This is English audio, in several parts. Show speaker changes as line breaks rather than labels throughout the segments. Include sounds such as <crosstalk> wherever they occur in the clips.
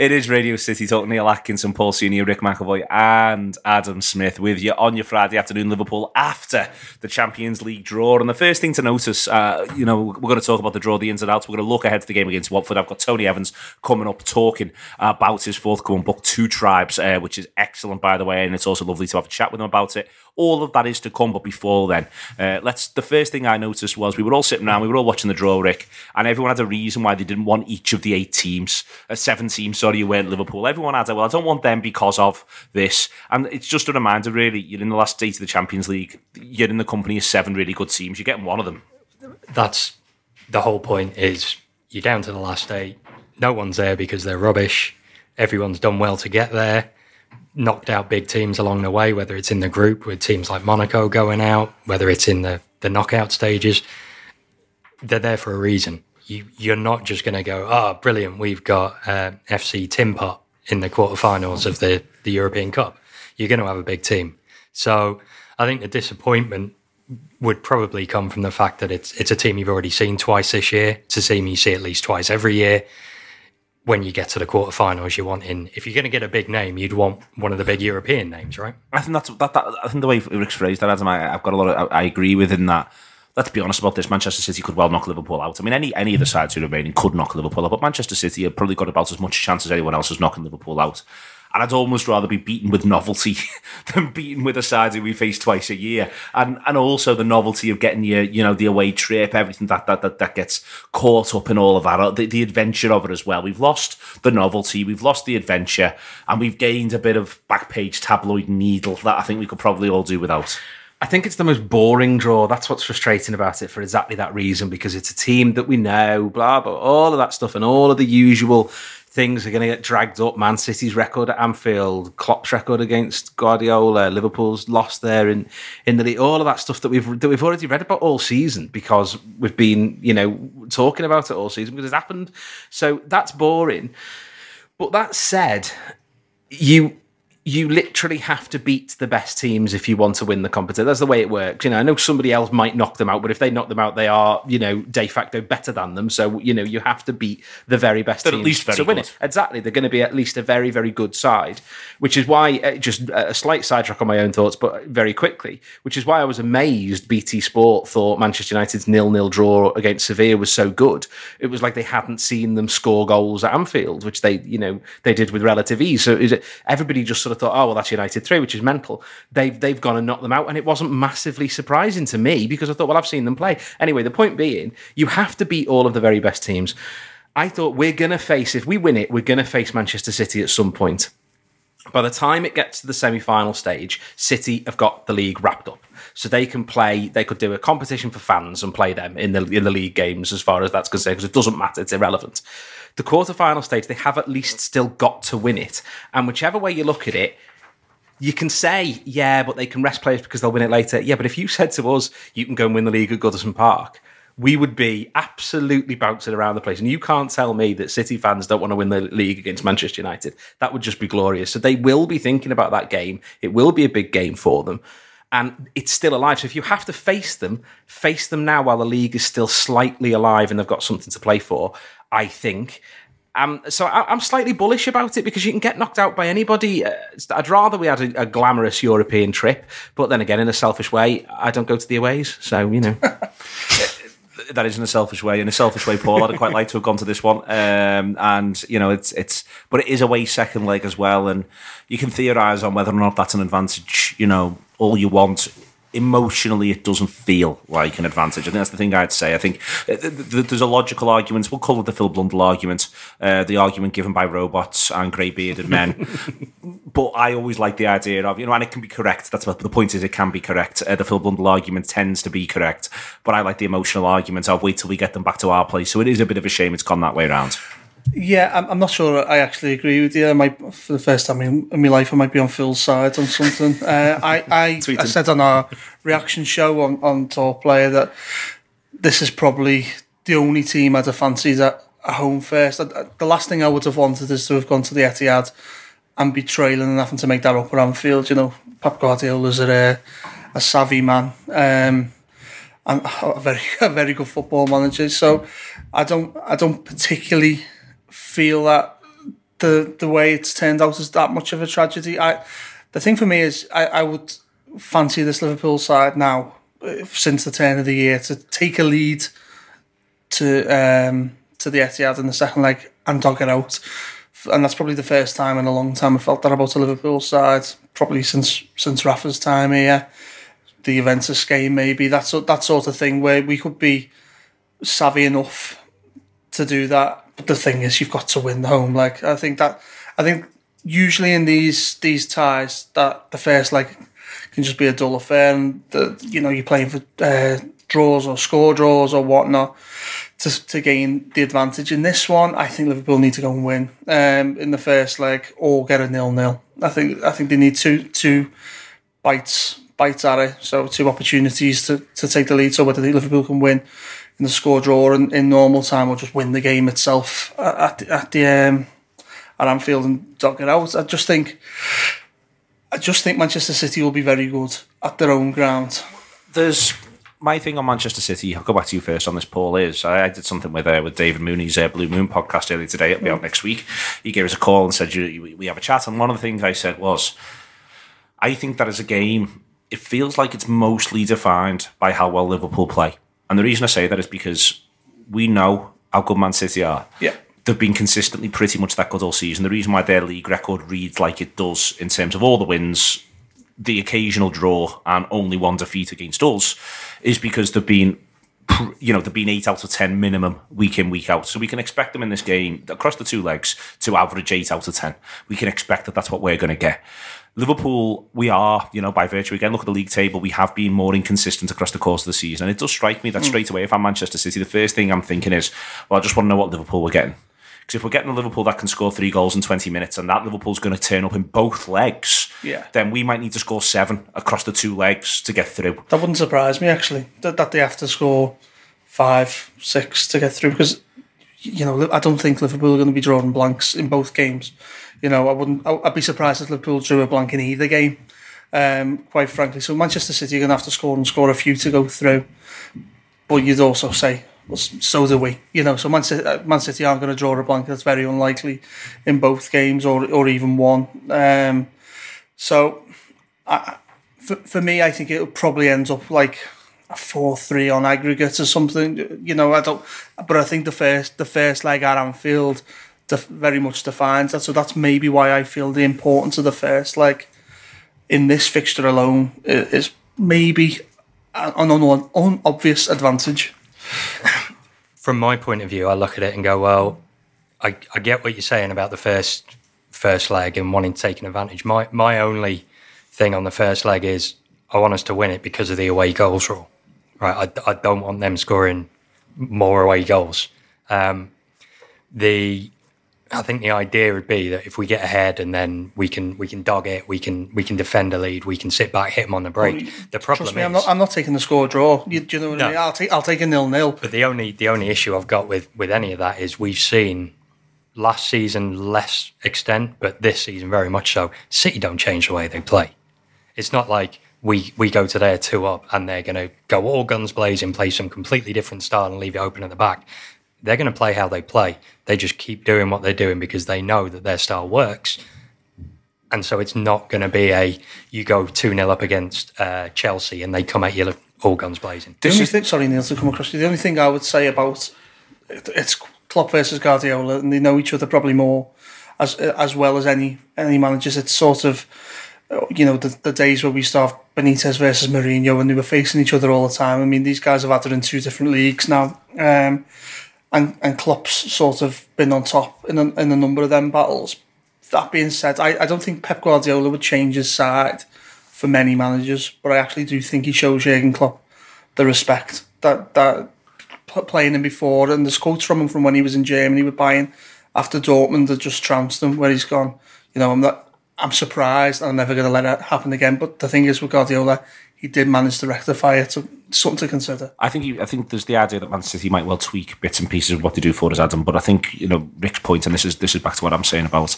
It is Radio City Talk. Neil Atkinson, Paul Senior, Rick McEvoy, and Adam Smith with you on your Friday afternoon, Liverpool, after the Champions League draw. And the first thing to notice, uh, you know, we're going to talk about the draw, the ins and outs. We're going to look ahead to the game against Watford. I've got Tony Evans coming up talking about his forthcoming book, Two Tribes, uh, which is excellent, by the way. And it's also lovely to have a chat with him about it. All of that is to come, but before then, uh, let's. The first thing I noticed was we were all sitting around, we were all watching the draw, Rick, and everyone had a reason why they didn't want each of the eight teams, uh, seven teams, sorry, you weren't Liverpool. Everyone had a, well, I don't want them because of this. And it's just a reminder, really, you're in the last eight of the Champions League, you're in the company of seven really good teams, you're getting one of them.
That's the whole point is you're down to the last eight. No one's there because they're rubbish. Everyone's done well to get there knocked out big teams along the way, whether it's in the group with teams like Monaco going out, whether it's in the, the knockout stages. They're there for a reason. You, you're not just going to go, oh, brilliant, we've got uh, FC Tin Pot in the quarterfinals of the, the European Cup. You're going to have a big team. So I think the disappointment would probably come from the fact that it's it's a team you've already seen twice this year. It's a team you see at least twice every year when you get to the quarterfinals, you want in. If you're going to get a big name, you'd want one of the big European names, right?
I think that's that. that I think the way Rick's phrased that, Adam, I, have got a lot. Of, I, I agree with in that. Let's be honest about this. Manchester City could well knock Liverpool out. I mean, any any of the sides who are remaining could knock Liverpool out, but Manchester City have probably got about as much chance as anyone else as knocking Liverpool out. And I'd almost rather be beaten with novelty <laughs> than beaten with a side who we face twice a year. And and also the novelty of getting your, you know, the away trip, everything that that that, that gets caught up in all of that, uh, the, the adventure of it as well. We've lost the novelty, we've lost the adventure, and we've gained a bit of back page tabloid needle that I think we could probably all do without.
I think it's the most boring draw. That's what's frustrating about it for exactly that reason, because it's a team that we know, blah, blah, all of that stuff, and all of the usual things are going to get dragged up. Man City's record at Anfield, Klopp's record against Guardiola, Liverpool's lost there in in the league. All of that stuff that we've that we've already read about all season because we've been you know talking about it all season because it's happened. So that's boring. But that said, you you literally have to beat the best teams if you want to win the competition. That's the way it works. You know, I know somebody else might knock them out, but if they knock them out, they are, you know, de facto better than them. So, you know, you have to beat the very best
They're
teams
at least very
to win
good.
it. Exactly. They're going to be at least a very, very good side, which is why, uh, just a slight sidetrack on my own thoughts, but very quickly, which is why I was amazed BT Sport thought Manchester United's nil-nil draw against Sevilla was so good. It was like they hadn't seen them score goals at Anfield, which they, you know, they did with relative ease. So is it, everybody just sort of thought, oh, well, that's United three, which is mental. They've they've gone and knocked them out, and it wasn't massively surprising to me because I thought, well, I've seen them play. Anyway, the point being, you have to beat all of the very best teams. I thought we're gonna face if we win it, we're gonna face Manchester City at some point. By the time it gets to the semi-final stage, City have got the league wrapped up, so they can play. They could do a competition for fans and play them in the in the league games, as far as that's concerned, because it doesn't matter; it's irrelevant. The quarter-final stage, they have at least still got to win it, and whichever way you look at it, you can say, yeah, but they can rest players because they'll win it later. Yeah, but if you said to us, you can go and win the league at Goodison Park, we would be absolutely bouncing around the place. And you can't tell me that City fans don't want to win the league against Manchester United. That would just be glorious. So they will be thinking about that game. It will be a big game for them. And it's still alive. So if you have to face them, face them now while the league is still slightly alive and they've got something to play for, I think. Um, so I, I'm slightly bullish about it because you can get knocked out by anybody. Uh, I'd rather we had a, a glamorous European trip, but then again, in a selfish way, I don't go to the aways, so you know. <laughs>
that is in a selfish way. In a selfish way, Paul, I'd quite like to have gone to this one. Um, and you know, it's it's, but it is away second leg as well, and you can theorise on whether or not that's an advantage. You know, all you want. Emotionally, it doesn't feel like an advantage. I think that's the thing I'd say. I think uh, th- th- there's a logical argument. We'll call it the Phil Blundell argument, uh, the argument given by robots and grey bearded men. <laughs> but I always like the idea of you know, and it can be correct. That's what the point is. It can be correct. Uh, the Phil Blundell argument tends to be correct, but I like the emotional argument of wait till we get them back to our place. So it is a bit of a shame it's gone that way around.
Yeah, I'm, I'm not sure I actually agree with you. I might, for the first time in, in my life, I might be on Phil's side on something. Uh, I, <laughs> I, I said on our reaction show on, on Talk Player that this is probably the only team I'd have fancied at, at home first. I, I- the last thing I would have wanted is to have gone to the Etihad and be trailing and having to make that up at field. You know, Pep Guardiola's a, a savvy man. Um, and <laughs> a very <laughs> a very good football manager. So I don't I don't particularly feel that the the way it's turned out is that much of a tragedy. I the thing for me is I, I would fancy this Liverpool side now since the turn of the year to take a lead to um, to the Etihad in the second leg and dog it out. And that's probably the first time in a long time I felt that about a Liverpool side, probably since since Rafa's time here. The Juventus game, maybe that sort that sort of thing, where we could be savvy enough to do that. But the thing is, you've got to win the home. Like I think that I think usually in these these ties, that the first leg can just be a dull affair, and the, you know you're playing for uh, draws or score draws or whatnot to, to gain the advantage. In this one, I think Liverpool need to go and win um, in the first leg or get a nil nil. I think I think they need two two bites bites at it. So two opportunities to, to take the lead. So whether the Liverpool can win in the score draw in, in normal time or just win the game itself at the, at the um, at Anfield and dog it out. I just think I just think Manchester City will be very good at their own ground.
There's my thing on Manchester City. I'll go back to you first on this. Paul is I, I did something with uh, with David Mooney's uh, Blue Moon podcast earlier today. It'll be out next week. He gave us a call and said we have a chat. And one of the things I said was, I think that as a game, it feels like it's mostly defined by how well Liverpool play. And the reason I say that is because we know how good Man City are.
Yeah.
They've been consistently pretty much that good all season. The reason why their league record reads like it does in terms of all the wins, the occasional draw, and only one defeat against us is because they've been you know, they've been eight out of ten minimum week in, week out. So we can expect them in this game across the two legs to average eight out of ten. We can expect that that's what we're going to get. Liverpool, we are, you know, by virtue again, look at the league table, we have been more inconsistent across the course of the season. And it does strike me that mm. straight away, if I'm Manchester City, the first thing I'm thinking is, well, I just want to know what Liverpool we're getting. Because if we're getting a Liverpool that can score three goals in 20 minutes and that Liverpool's going to turn up in both legs,
Yeah.
then we might need to score seven across the two legs to get through.
That wouldn't surprise me actually that, that they have to score five, six to get through because you know I don't think Liverpool are going to be drawing blanks in both games. You know I wouldn't. I'd be surprised if Liverpool drew a blank in either game. Um, quite frankly, so Manchester City are going to have to score and score a few to go through. But you'd also say, well, so do we. You know, so Man City, uh, Man City aren't going to draw a blank. That's very unlikely in both games, or or even one. Um, so, I, for, for me, I think it'll probably end up like a four three on aggregate or something. You know, I don't. But I think the first the first leg at Anfield def- very much defines that. So that's maybe why I feel the importance of the first leg in this fixture alone is maybe an un- unobvious advantage.
from my point of view, I look at it and go, well, I, I get what you're saying about the first first leg and wanting to take an advantage. My my only thing on the first leg is I want us to win it because of the away goals rule. Right, I, I don't want them scoring more away goals. Um, the I think the idea would be that if we get ahead and then we can we can dog it, we can we can defend a lead, we can sit back, hit them on the break. the problem
Trust me,
is,
I'm not. I'm not taking the score draw. You, do you know what
No.
I mean? I'll take. I'll take a nil nil.
But the only the only issue I've got with with any of that is we've seen last season less extent, but this season very much so. City don't change the way they play. It's not like we we go to their two up and they're going to go all guns blazing, play some completely different style and leave it open at the back. They're going to play how they play. They just keep doing what they're doing because they know that their style works. And so it's not going to be a you go 2 0 up against uh, Chelsea and they come at you all guns blazing.
The only thing, sorry, Neil, to come across you. The only thing I would say about it, it's Klopp versus Guardiola, and they know each other probably more as as well as any any managers. It's sort of you know the, the days where we have Benitez versus Mourinho, and they were facing each other all the time. I mean, these guys have had it in two different leagues now, um, and and Klopp's sort of been on top in a, in a number of them battles. That being said, I, I don't think Pep Guardiola would change his side for many managers, but I actually do think he shows Jurgen Klopp the respect that that playing him before. And there's quotes from him from when he was in Germany with Bayern after Dortmund had just trounced him, where he's gone. You know, I'm not. I'm surprised. I'm never going to let it happen again. But the thing is, with Guardiola, he did manage to rectify it. So something to consider.
I think he, I think there's the idea that Man City might well tweak bits and pieces of what they do for us, Adam. But I think you know Rick's point, and this is this is back to what I'm saying about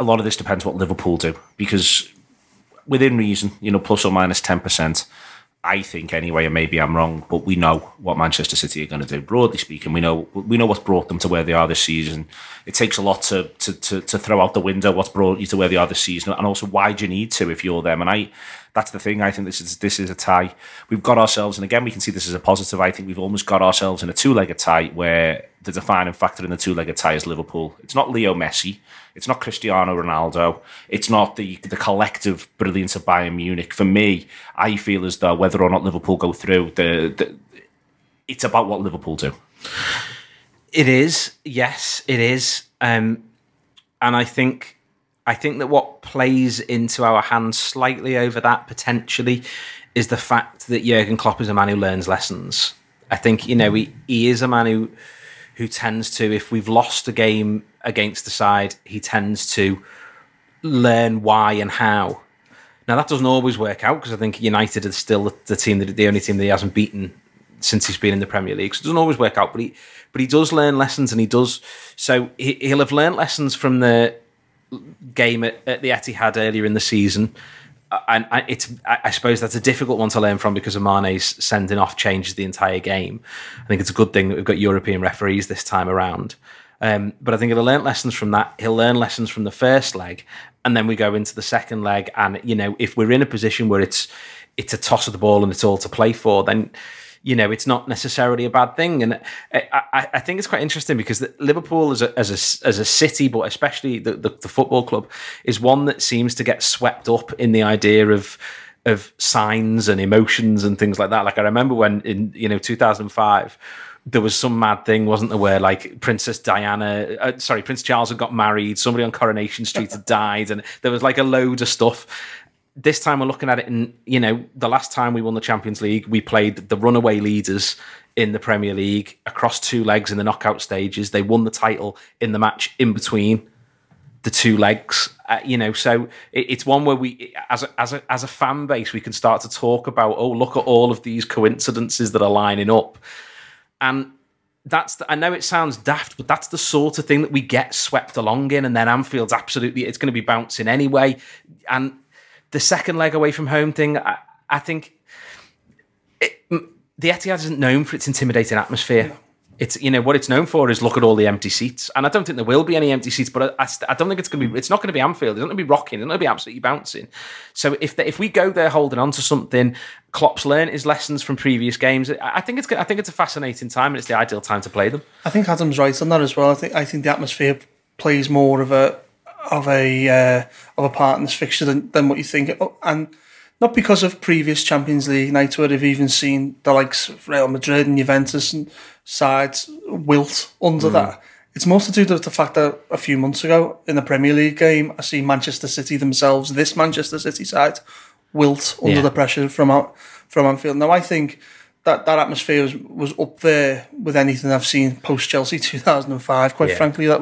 a lot of this depends what Liverpool do because within reason, you know, plus or minus ten percent. I think anyway, and maybe I'm wrong, but we know what Manchester City are going to do. Broadly speaking, we know we know what's brought them to where they are this season. It takes a lot to to, to, to throw out the window what's brought you to where they are this season, and also why do you need to if you're them? And I, that's the thing. I think this is this is a tie. We've got ourselves, and again, we can see this as a positive. I think we've almost got ourselves in a two-legged tie where the defining factor in the two-legged tie is Liverpool. It's not Leo Messi. It's not Cristiano Ronaldo. It's not the the collective brilliance of Bayern Munich. For me, I feel as though whether or not Liverpool go through, the, the it's about what Liverpool do.
It is, yes, it is, um, and I think I think that what plays into our hands slightly over that potentially is the fact that Jurgen Klopp is a man who learns lessons. I think you know he, he is a man who who tends to, if we've lost a game against the side, he tends to learn why and how. Now that doesn't always work out because I think United is still the team that the only team that he hasn't beaten since he's been in the Premier League. So it doesn't always work out, but he but he does learn lessons and he does. So he, he'll have learned lessons from the game at, at the Etihad earlier in the season. And it's, I suppose that's a difficult one to learn from because of Mane's sending off changes the entire game. I think it's a good thing that we've got European referees this time around. Um, but I think he'll learn lessons from that. He'll learn lessons from the first leg, and then we go into the second leg. And you know, if we're in a position where it's it's a toss of the ball and it's all to play for, then you know it's not necessarily a bad thing. And I, I, I think it's quite interesting because Liverpool as a, as a, as a city, but especially the, the, the football club, is one that seems to get swept up in the idea of of signs and emotions and things like that. Like I remember when in you know 2005 there was some mad thing, wasn't there, where like Princess Diana, uh, sorry, Prince Charles had got married, somebody on Coronation Street had died, and there was like a load of stuff. This time we're looking at it and you know the last time we won the Champions League we played the runaway leaders in the Premier League across two legs in the knockout stages. They won the title in the match in between the two legs uh, you know so it, it's one where we as a, as a as a fan base we can start to talk about oh look at all of these coincidences that are lining up and that's the, I know it sounds daft, but that's the sort of thing that we get swept along in, and then Anfield's absolutely it's going to be bouncing anyway, and the second leg away from home thing, I, I think it, the Etihad isn't known for its intimidating atmosphere. No. It's you know what it's known for is look at all the empty seats, and I don't think there will be any empty seats. But I, I don't think it's going to be. It's not going to be Anfield. It's not going to be rocking. It's not going to be absolutely bouncing. So if the, if we go there holding on to something, Klopp's learned his lessons from previous games. I think it's I think it's a fascinating time, and it's the ideal time to play them.
I think Adam's right on that as well. I think I think the atmosphere plays more of a of a uh, of a part in this fixture than, than what you think. Oh, and not because of previous Champions League nights where they've even seen the likes of Real Madrid and Juventus and sides wilt under mm. that. It's more to do with the fact that a few months ago in the Premier League game, I see Manchester City themselves, this Manchester City side, wilt under yeah. the pressure from out, from Anfield. Now I think that that atmosphere was, was up there with anything I've seen post Chelsea 2005. Quite yeah. frankly, that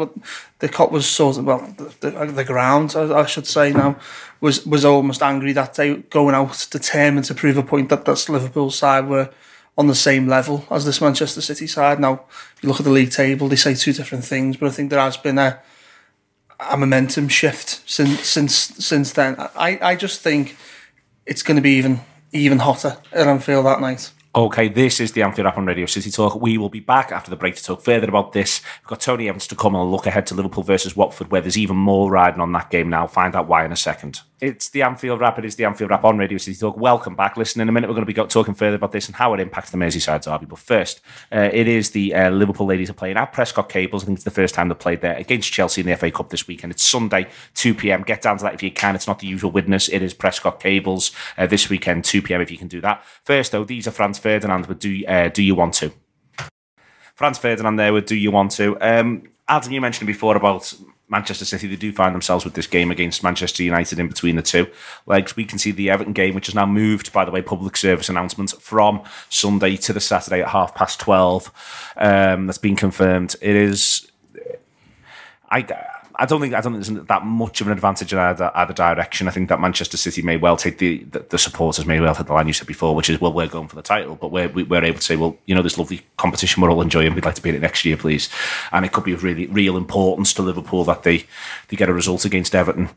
the Kop was sort of well, the, the, the ground I, I, should say now was was almost angry that day, going out determined to prove a point that that's Liverpool side were on the same level as this Manchester City side. Now, if you look at the league table, they say two different things, but I think there has been a a momentum shift since since since then. I, I just think it's going to be even even hotter at Anfield that night.
Okay, this is the Anfield Wrap on Radio City Talk. We will be back after the break to talk further about this. We've got Tony Evans to come and look ahead to Liverpool versus Watford, where there's even more riding on that game now. Find out why in a second. It's the Anfield Wrap. It is the Anfield Wrap on Radio City Talk. Welcome back. Listen, in a minute, we're going to be talking further about this and how it impacts the Merseyside derby. But first, uh, it is the uh, Liverpool ladies are playing at Prescot Cables. I think it's the first time they played there against Chelsea in the FA Cup this weekend. It's Sunday, 2 p.m. Get down to that if you can. It's not the usual Widnes. It is Prescot Cables uh, this weekend, 2 p.m. if you can do that. First, though, these are Franz Ferdinand with Do, uh, do You Want To? Franz Ferdinand there with Do You Want To? Um, Adam, you mentioned before about Manchester City, they do find themselves with this game against Manchester United in between the two legs. We can see the Everton game, which is now moved, by the way, public service announcement from Sunday to the Saturday at half past 12. Um, that's been confirmed. It is. I, I don't think I don't think there's that much of an advantage in either, either direction. I think that Manchester City may well take the, the, the supporters may well take the line you said before, which is well we're going for the title, but we're we're able to say well you know this lovely competition we're all enjoying, we'd like to be in it next year, please. And it could be of really real importance to Liverpool that they they get a result against Everton.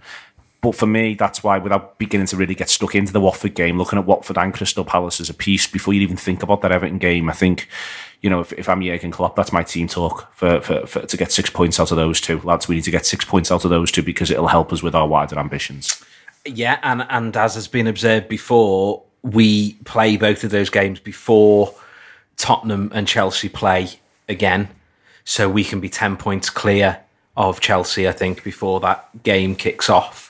But for me, that's why, without beginning to really get stuck into the Watford game, looking at Watford and Crystal Palace as a piece before you even think about that Everton game, I think, you know, if, if I'm Jurgen Klopp, that's my team talk for, for, for to get six points out of those two. Lads, we need to get six points out of those two because it'll help us with our wider ambitions.
Yeah, and and as has been observed before, we play both of those games before Tottenham and Chelsea play again, so we can be ten points clear of Chelsea. I think before that game kicks off,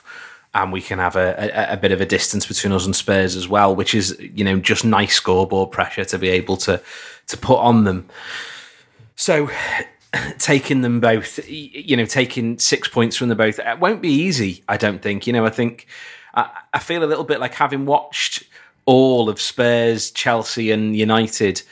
and we can have a, a, a bit of a distance between us and Spurs as well, which is you know just nice scoreboard pressure to be able to to put on them. So <sighs> taking them both, you know, taking six points from them both, it won't be easy. I don't think. You know, I think I, I feel a little bit like having watched all of Spurs, Chelsea, and United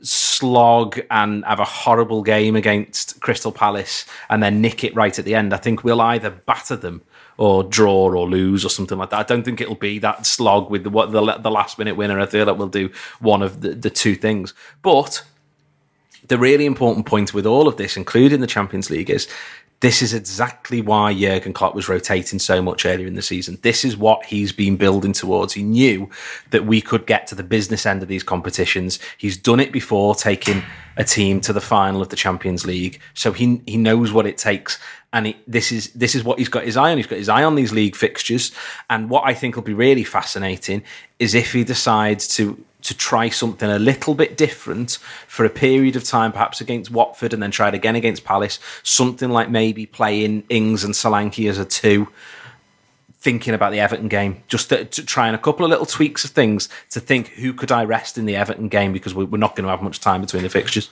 slog and have a horrible game against Crystal Palace and then nick it right at the end. I think we'll either batter them or draw or lose or something like that. I don't think it'll be that slog with the what the, the last minute winner. I feel that we'll do one of the, the two things. But the really important point with all of this, including the Champions League, is this is exactly why Jurgen Klopp was rotating so much earlier in the season. This is what he's been building towards. He knew that we could get to the business end of these competitions. He's done it before, taking a team to the final of the Champions League. So he he knows what it takes, and this is this is what he's got his eye on. He's got his eye on these league fixtures, and what I think will be really fascinating is if he decides to to try something a little bit different for a period of time, perhaps against Watford, and then try it again against Palace. Something like maybe playing Ings and Solanke as a two. Thinking about the Everton game, just to, to trying a couple of little tweaks of things to think who could I rest in the Everton game because we're not going to have much time between the fixtures.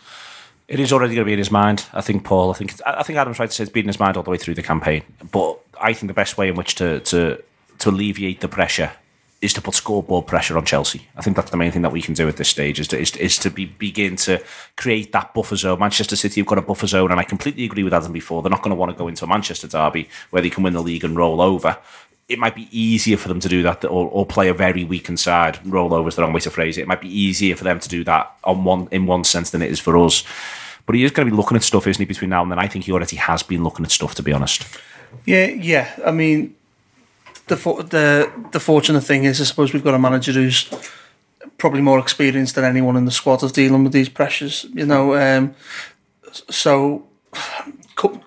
It is already going to be in his mind. I think Paul. I think I think Adam's right to say it's been in his mind all the way through the campaign. But I think the best way in which to to to alleviate the pressure is to put scoreboard pressure on Chelsea. I think that's the main thing that we can do at this stage is to, is, is to be, begin to create that buffer zone. Manchester City have got a buffer zone, and I completely agree with Adam before. They're not going to want to go into a Manchester derby where they can win the league and roll over. It might be easier for them to do that, or, or play a very weakened side. Roll over is the wrong way to phrase it. It might be easier for them to do that on one in one sense than it is for us. But he is going to be looking at stuff, isn't he, between now and then? I think he already has been looking at stuff, to be honest.
Yeah, yeah. I mean, the the the fortunate thing is, I suppose we've got a manager who's probably more experienced than anyone in the squad of dealing with these pressures. You know, um, so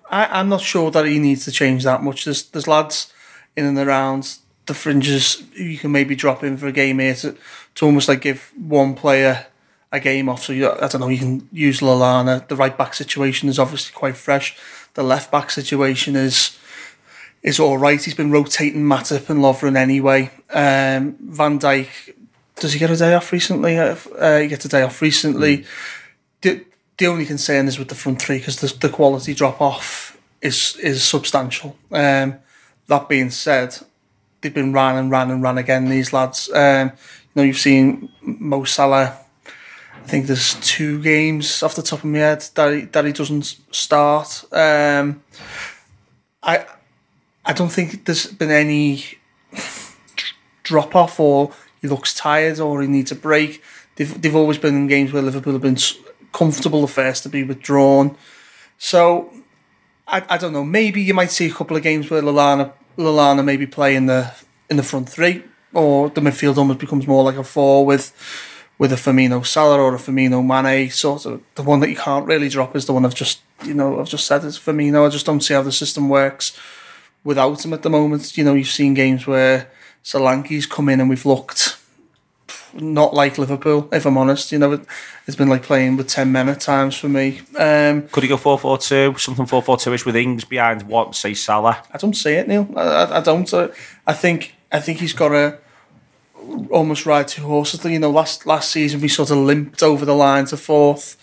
I, am not sure that he needs to change that much. There's there's lads in and around the fringes who you can maybe drop in for a game here to, to almost like give one player a game off. So you, I don't know, you can use Lallana. The right back situation is obviously quite fresh. The left back situation is is all right. He's been rotating Matip and Lovren anyway. Um, Van Dijk, does he get a day off recently? Uh, uh he gets a day off recently. Mm. The, the only concern is with the front three because the, the quality drop off is is substantial. Um, that being said, they've been ran and ran and ran again. These lads, um, you know, you've seen Mo Salah. I think there's two games off the top of my head that he, that he doesn't start. Um, I I don't think there's been any drop off or he looks tired or he needs a break. They've, they've always been in games where Liverpool have been comfortable the first to be withdrawn. So I, I don't know. Maybe you might see a couple of games where Lallana Lallana maybe play in the in the front three, or the midfield almost becomes more like a four with with a Firmino Salah or a Firmino Mane. Sort of the one that you can't really drop is the one I've just you know I've just said is Firmino. I just don't see how the system works without him at the moment. You know, you've seen games where Solanke's come in and we've looked not like Liverpool, if I'm honest. You know, it, has been like playing with 10 men at times for me. Um,
Could he go 4 4 2, something 4 4 2 ish with Ings behind what, say, Salah?
I don't see it, Neil. I, I, I don't. I think I think he's got to almost ride two horses. You know, last last season we sort of limped over the line to fourth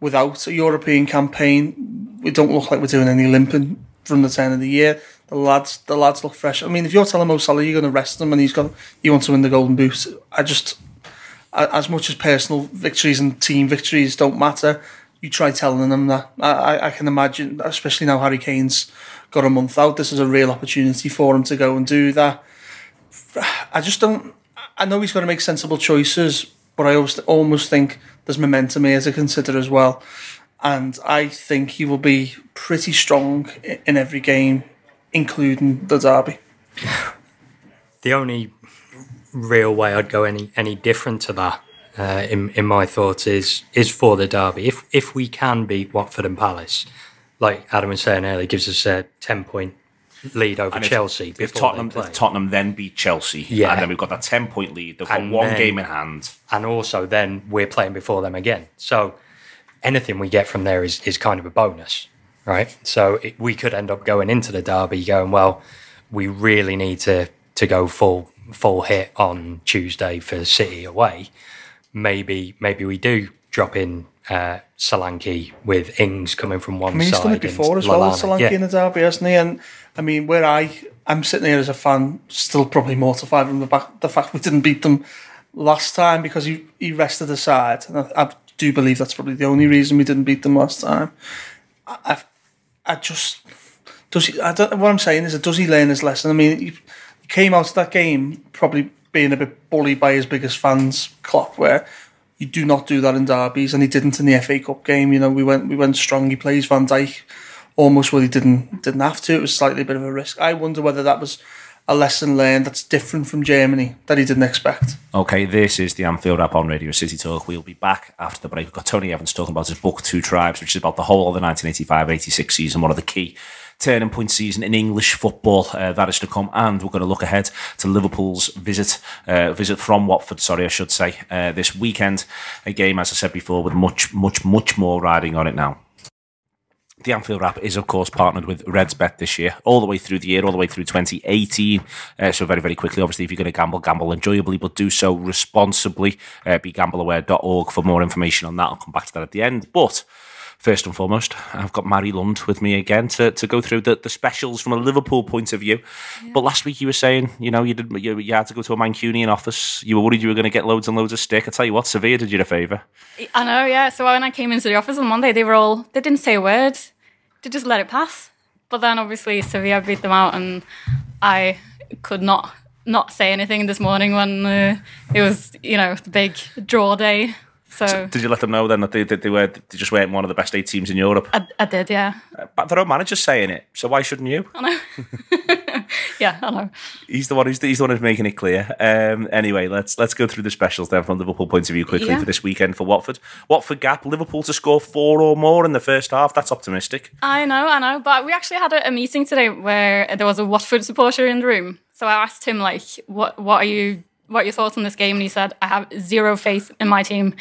without a European campaign. We don't look like we're doing any limping from the turn of the year the lads the lads look fresh. I mean, if you're telling Mo Salah you're going to rest him and he's got he wants to win the Golden Boot, I just as much as personal victories and team victories don't matter, you try telling them that. I, I can imagine, especially now Harry Kane's got a month out. This is a real opportunity for him to go and do that. I just don't. I know he's got to make sensible choices, but I always almost think there's momentum here to consider as well. And I think he will be pretty strong in every game including the derby.
the only real way I'd go any any different to that, uh, in in my thoughts, is is for the derby. If if we can beat Watford and Palace, like Adam was saying earlier, gives us a ten point lead over
And
Chelsea.
If,
before
Tottenham, if Tottenham then beat Chelsea,
Yeah.
and then we've got that ten point lead. They've got one
then-
game in hand.
and also then we're playing before them again. So anything we get from there is, is kind of a bonus, right? So it, we could end up going into the derby going, well, we really need to to go full full hit on Tuesday for City away. Maybe maybe we do drop in uh, Solanke with Ings coming from one
I mean, he's
side.
done it before as well,
Lallana.
Solanke
Yeah.
in the derby, hasn't he? And I mean, where I I'm sitting here as a fan, still probably mortified from the back, the fact we didn't beat them last time because he he rested aside, and I, I do believe that's probably the only reason we didn't beat them last time. I I, I just does he? I don't. What I'm saying is, does he learn his lesson? I mean, he, he came out of that game probably being a bit bullied by his biggest fans, Klopp, where you do not do that in derbies, and he didn't in the FA Cup game. You know, we went we went strong. He plays Van Dijk almost where he didn't didn't have to. It was slightly a bit of a risk. I wonder whether that was a lesson learned that's different from Germany that he didn't expect.
Okay, this is the Anfield Wrap on Radio City Talk. We'll be back after the break. We've got Tony Evans talking about his book, Two Tribes, which is about the whole of the 1985-86 season, one of the key turning point season in English football uh, that is to come. And we're going to look ahead to Liverpool's visit, uh, visit from Watford, sorry, I should say, uh, this weekend. A game, as I said before, with much, much, much more riding on it now. The Anfield Wrap is, of course, partnered with RedsBet this year, all the way through the year, all the way through 2018. Uh, so, very, very quickly, obviously, if you're going to gamble, gamble enjoyably, but do so responsibly. Uh, be for more information on that. I'll come back to that at the end. But first and foremost, I've got Mary Lund with me again to, to go through the, the specials from a Liverpool point of view. But last week you were saying, you know, you did you, you had to go to a Mancunian office. You were worried you were going to get loads and loads of stick. I tell you what, Sevilla did you a favour.
I know, yeah. So when I came into the office on Monday, they were all, they didn't say a word. They just let it pass. But then obviously Sevilla beat them out and I could not not say anything this morning when uh, it was, you know, the big draw day. So,
Did you let them know then that they, that they were they just weren't one of the best eight teams in Europe?
I, I did, yeah.
But their own manager's saying it, so why shouldn't you?
I know. <laughs> yeah, I know.
He's the one who's he's the one who's making it clear. Um, anyway, let's let's go through the specials then from Liverpool point of view quickly
Yeah.
for this weekend for Watford. Watford gap Liverpool to score four or more in the first half. That's optimistic.
I know, I know. But we actually had a, a meeting today where there was a Watford supporter in the room. So I asked him, like, what what are you what are your thoughts on this game? And he said, I have zero faith in my team.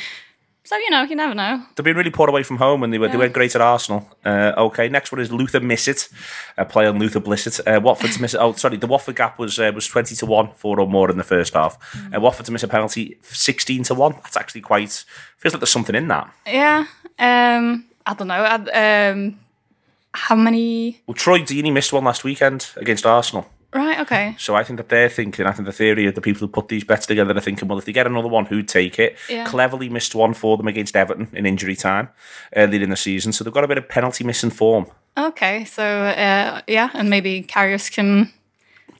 So, you know, you never know.
They've been really poor away from home, and they were they weren't great at Arsenal. Uh, okay, next one is Luther Missett, a play on Luther Blissett. Uh, Watford to miss it. Oh, sorry, the Watford gap was uh, was twenty to one, four or more in the first half. Uh, Watford to miss a penalty, sixteen to one. That's actually quite feels like there's something in that.
Yeah. Um, I don't know. I, um, how many?
Well, Troy Deeney missed one last weekend against Arsenal.
Right. Okay.
So I think that they're thinking, I think the theory of the people who put these bets together are thinking, well, if they get another one, who'd take it?
Yeah.
Cleverley missed one for them against Everton in injury time earlier in the season. So they've got a bit of penalty missing form.
Okay. So uh, yeah, and maybe Karius can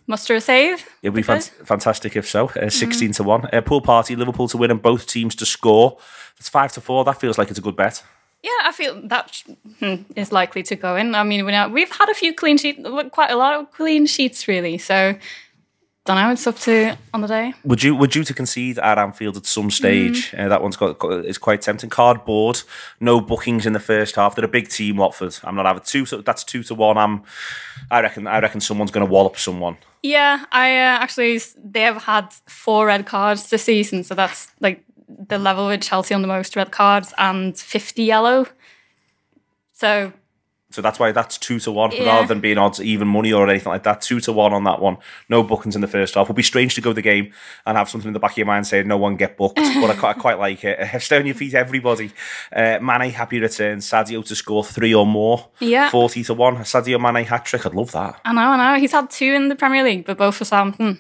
muster a save.
It would be fan- fantastic if so. Uh, 16 to 1. Uh, pool party, Liverpool to win and both teams to score. That's 5 to 4. That feels like it's a good bet.
Yeah, I feel that hmm, is likely to go in. I mean, we we've had a few clean sheets, quite a lot of clean sheets, really. So, don't know. It's up to on the day.
Would you would you to concede at Anfield at some stage? Uh, that one's got, is quite tempting. Cardboard, no bookings in the first half. They're a big team, Watford. I'm not having two. To, that's two to one. I'm. I reckon. I reckon someone's going to wallop someone.
Yeah, I uh, actually they have had four red cards this season, so that's like the level with Chelsea on the most red cards and fifty yellow. So
So that's why that's two to one
Yeah.
rather than being odds even money or anything like that. Two to one on that one. No bookings in the first half. Would be strange to go the game and have something in the back of your mind saying no one get booked, but I, quite- I quite like it. <laughs> Stay on your feet, everybody. Uh, Mane happy return. Sadio to score three or more.
Yeah.
forty to one. Sadio Mane hat trick. I'd love that.
I know, I know. He's had two in the Premier League, but both for Southampton.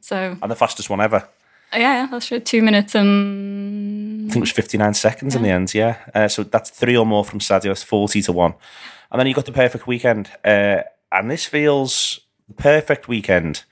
So
And the fastest one ever.
Yeah, yeah, that's true. Two minutes and
I think it was 59 seconds in the end, yeah. Uh, so that's three or more from Sadio, it's 40 to 1. And then you got the perfect weekend. Uh, and this feels, the perfect weekend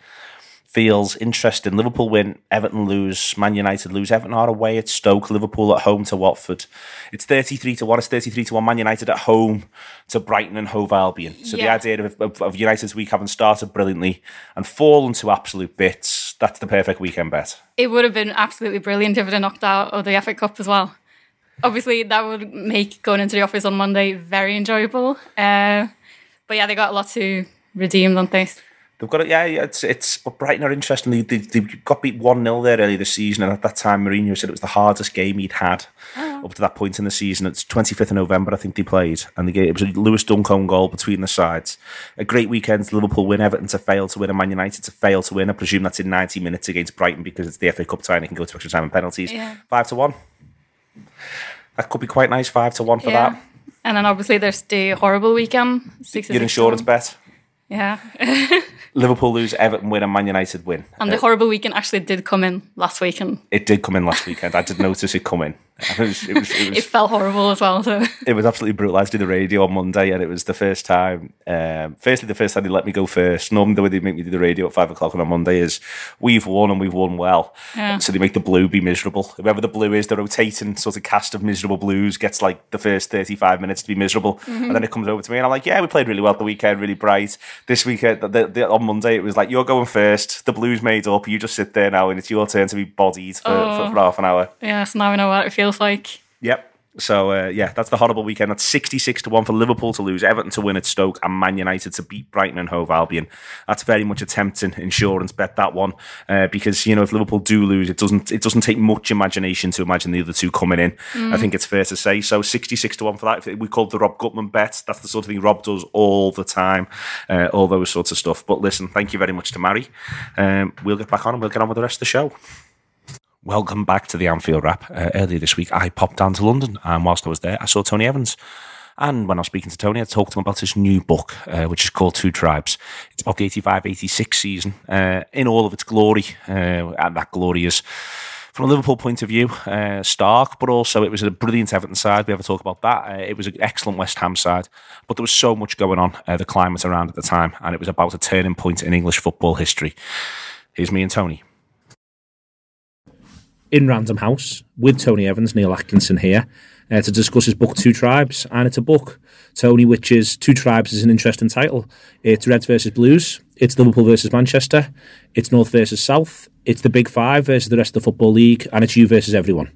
feels interesting. Liverpool win, Everton lose, Man United lose. Everton are away at Stoke, Liverpool at home to Watford. It's 33 to 1, it's 33 to 1. Man United at home to Brighton and Hove Albion. So the idea of, of, of United's week having started brilliantly and fallen to absolute bits. That's the perfect weekend bet.
It would have been absolutely brilliant if it had knocked out of the FA Cup as well. Obviously, that would make going into the office on Monday very enjoyable. Uh, but yeah, they got a lot to redeem, don't they?
They've got it. Yeah, yeah, it's it's. But Brighton are interesting. They, they, they got beat one 0 there early this season, and at that time, Mourinho said it was the hardest game he'd had oh. up to that point in the season. It's twenty fifth of November, I think they played, and the game it was a Lewis Dunk own goal between the sides. A great weekend. Liverpool win, Everton to fail to win, and Man United to fail to win. I presume that's in ninety minutes against Brighton because it's the FA Cup tie and it can go to extra time and penalties.
Yeah.
Five to one. That could be quite nice. Five to one for
Yeah.
that.
And then obviously there's the horrible weekend. Six
Your insurance bet.
Yeah. <laughs>
Liverpool lose, Everton win, and Man United win.
And the uh, horrible weekend actually did come in last weekend.
It did come in last weekend. I did notice it come in. <laughs> It was, it was, it was
It felt horrible as well. So
it was absolutely brutal. I doing the radio on Monday, and it was the first time. Um, firstly, the first time they let me go first. Normally, the way they make me do the radio at five o'clock on a Monday is we've won and we've won well.
Yeah.
So they make the blue be miserable. Whoever the blue is, the rotating sort of cast of miserable blues gets like the first thirty-five minutes to be miserable, and then it comes over to me, and I'm like, "Yeah, we played really well the weekend, really bright. This weekend, the, the, on Monday, it was like you're going first. The blues made up. You just sit there now, and it's your turn to be bodied for, for, for half an hour."
yeah, so now we know what it feels like.
Yep. So uh, yeah, that's the horrible weekend. That's sixty-six to one for Liverpool to lose, Everton to win at Stoke, and Man United to beat Brighton and Hove Albion. That's very much a tempting insurance bet that one, uh, because you know if Liverpool do lose, it doesn't it doesn't take much imagination to imagine the other two coming in. I think it's fair to say. So sixty-six to one for that. We called the Rob Gutman bet. That's the sort of thing Rob does all the time, uh, all those sorts of stuff. But listen, thank you very much to Mary. Um, we'll get back on and we'll get on with the rest of the show. Welcome back to the Anfield Wrap. Uh, earlier this week, I popped down to London, and whilst I was there, I saw Tony Evans. And when I was speaking to Tony, I talked to him about his new book, uh, which is called Two Tribes. It's about the 85 86 season uh, in all of its glory. Uh, and that glory is, from a Liverpool point of view, uh, stark, but also it was a brilliant Everton side. We have a talk about that. Uh, it was an excellent West Ham side, but there was so much going on, uh, the climate around at the time, and it was about a turning point in English football history. Here's me and Tony.
In Random House with Tony Evans, Neil Atkinson here uh, to discuss his book Two Tribes, and it's a book, Tony, which is Two Tribes is an interesting title. It's Reds versus Blues, it's Liverpool versus Manchester, it's North versus South, it's the Big Five versus the rest of the football league, and it's you versus everyone.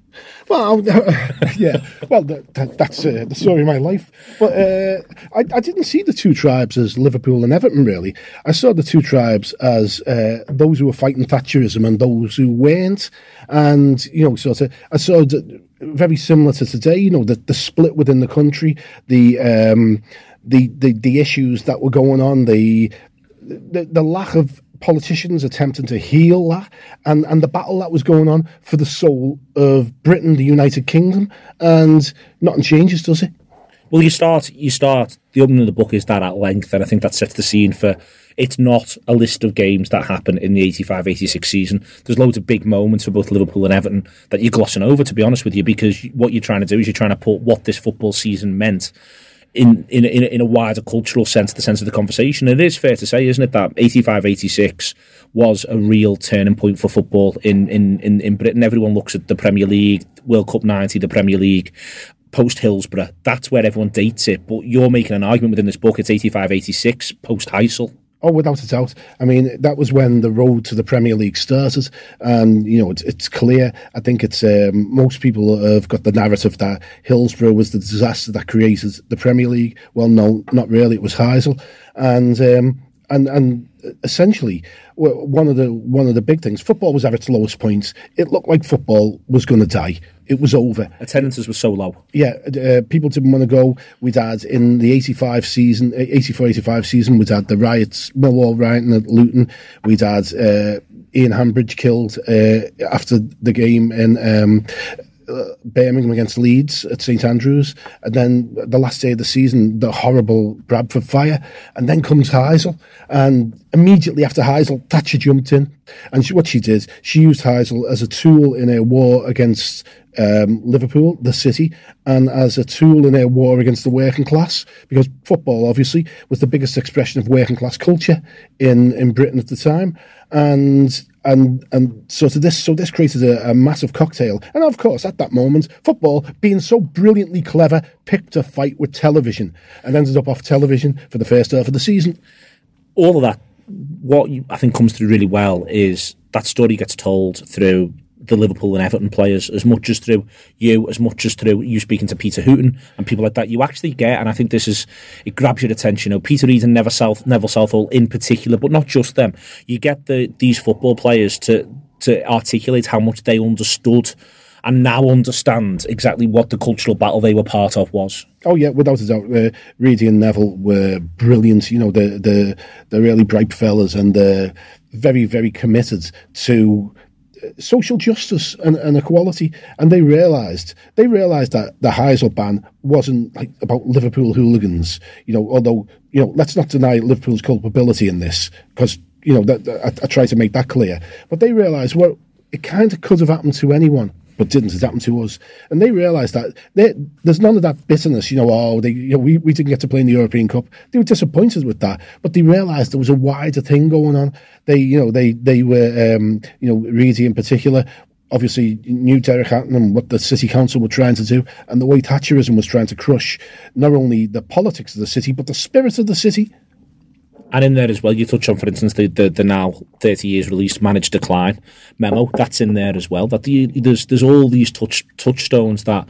Well, <laughs> yeah. Well, that, that, that's uh, the story of my life. But uh, I, I didn't see the two tribes as Liverpool and Everton, really. I saw the two tribes as uh, those who were fighting Thatcherism and those who weren't. And, you know, sort of, I saw the, very similar to today, you know, the, the split within the country, the, um, the, the, the issues that were going on, the, the, the lack of politicians attempting to heal that and, and the battle that was going on for the soul of Britain, the United Kingdom, and nothing changes, does it?
Well, you start. You start. The opening of the book is that at length, and I think that sets the scene for. It's not a list of games that happen in the 85-86 season. There's loads of big moments for both Liverpool and Everton that you're glossing over, to be honest with you, because what you're trying to do is you're trying to put what this football season meant in in in, in a wider cultural sense, the sense of the conversation. It is fair to say, isn't it, that 85-86 was a real turning point for football in, in, in, in Britain. Everyone looks at the Premier League, World Cup 90, the Premier League, post Hillsborough. That's where everyone dates it. But you're making an argument within this book, it's 85-86, post Heysel.
Oh, without a doubt. I mean, that was when the road to the Premier League started, and you know it's, it's clear. I think it's um, most people have got the narrative that Hillsborough was the disaster that created the Premier League. Well, no, not really. It was Heysel, and um, and and essentially one of the one of the big things. Football was at its lowest point. It looked like football was going to die. It was over.
Attendances were so low.
Yeah, uh, people didn't want to go. We'd had in the 85 season, 84 85 season, we'd had the riots, Millwall rioting at Luton. We'd had uh, Ian Hambridge killed uh, after the game in. Um, uh, Birmingham against Leeds at St Andrews, and then the last day of the season, the horrible Bradford fire, and then comes Heysel, and immediately after Heysel, Thatcher jumped in, and she, what she did, she used Heysel as a tool in a war against um, Liverpool, the city, and as a tool in their war against the working class, because football obviously was the biggest expression of working class culture in, in Britain at the time, and and and so to this so this created a, a massive cocktail, and of course at that moment, football being so brilliantly clever picked a fight with television and ended up off television for the first half of the season.
all of that, what you, I think comes through really well is
that story gets told through the Liverpool and Everton players as much as through you, as much as through you speaking to Peter Hooton and people like that. You actually get, and I think this is it grabs your attention. You know, Peter Reid and Neville South Neville Southall in particular, but not just them. You get the these football players to to articulate how much they understood and now understand exactly what the cultural battle they were part of was.
Oh yeah, without a doubt. Uh, Reedy and Neville were brilliant. You know, the the the really bright fellas and uh, very very committed to social justice and, and equality. And they realised they realised that the Heysel ban wasn't like about Liverpool hooligans. You know, although you know, let's not deny Liverpool's culpability in this because you know that, that I, I try to make that clear. But they realised well, it kind of could have happened to anyone but didn't. It happened to us, and they realised that they, there's none of that bitterness. You know, oh, they, you know, we, we didn't get to play in the European Cup. They were disappointed with that, but they realised there was a wider thing going on. They, you know, they they were, um, you know, Reidy in particular. Obviously, knew Derek Hatton and what the city council were trying to do, and the way Thatcherism was trying to crush not only the politics of the city but the spirit of the city.
And in there as well, you touch on, for instance, the, the, the now 30 years released managed decline memo. That's in there as well. That the, there's there's all these touch touchstones that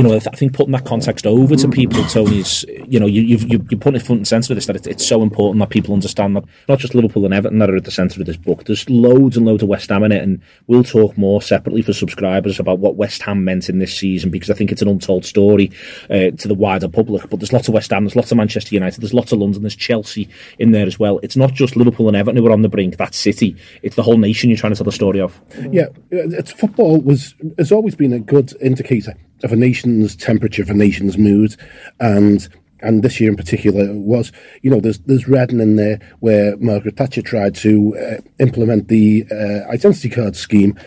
you know, I think putting that context over to people, Tony, is, you know, you, you've, you're putting it front and centre of this, that it's, it's so important that people understand that not just Liverpool and Everton that are at the centre of this book. There's loads and loads of West Ham in it, and we'll talk more separately for subscribers about what West Ham meant in this season, because I think it's an untold story uh, to the wider public. But there's lots of West Ham, there's lots of Manchester United, there's lots of London, there's Chelsea in there as well. It's not just Liverpool and Everton who are on the brink, that's City. It's the whole nation you're trying to tell the story of.
Yeah, it's football was has always been a good indicator of a nation's temperature, of a nation's mood, and and this year in particular was, you know, there's there's Reading in there where Margaret Thatcher tried to uh, implement the uh, identity card scheme.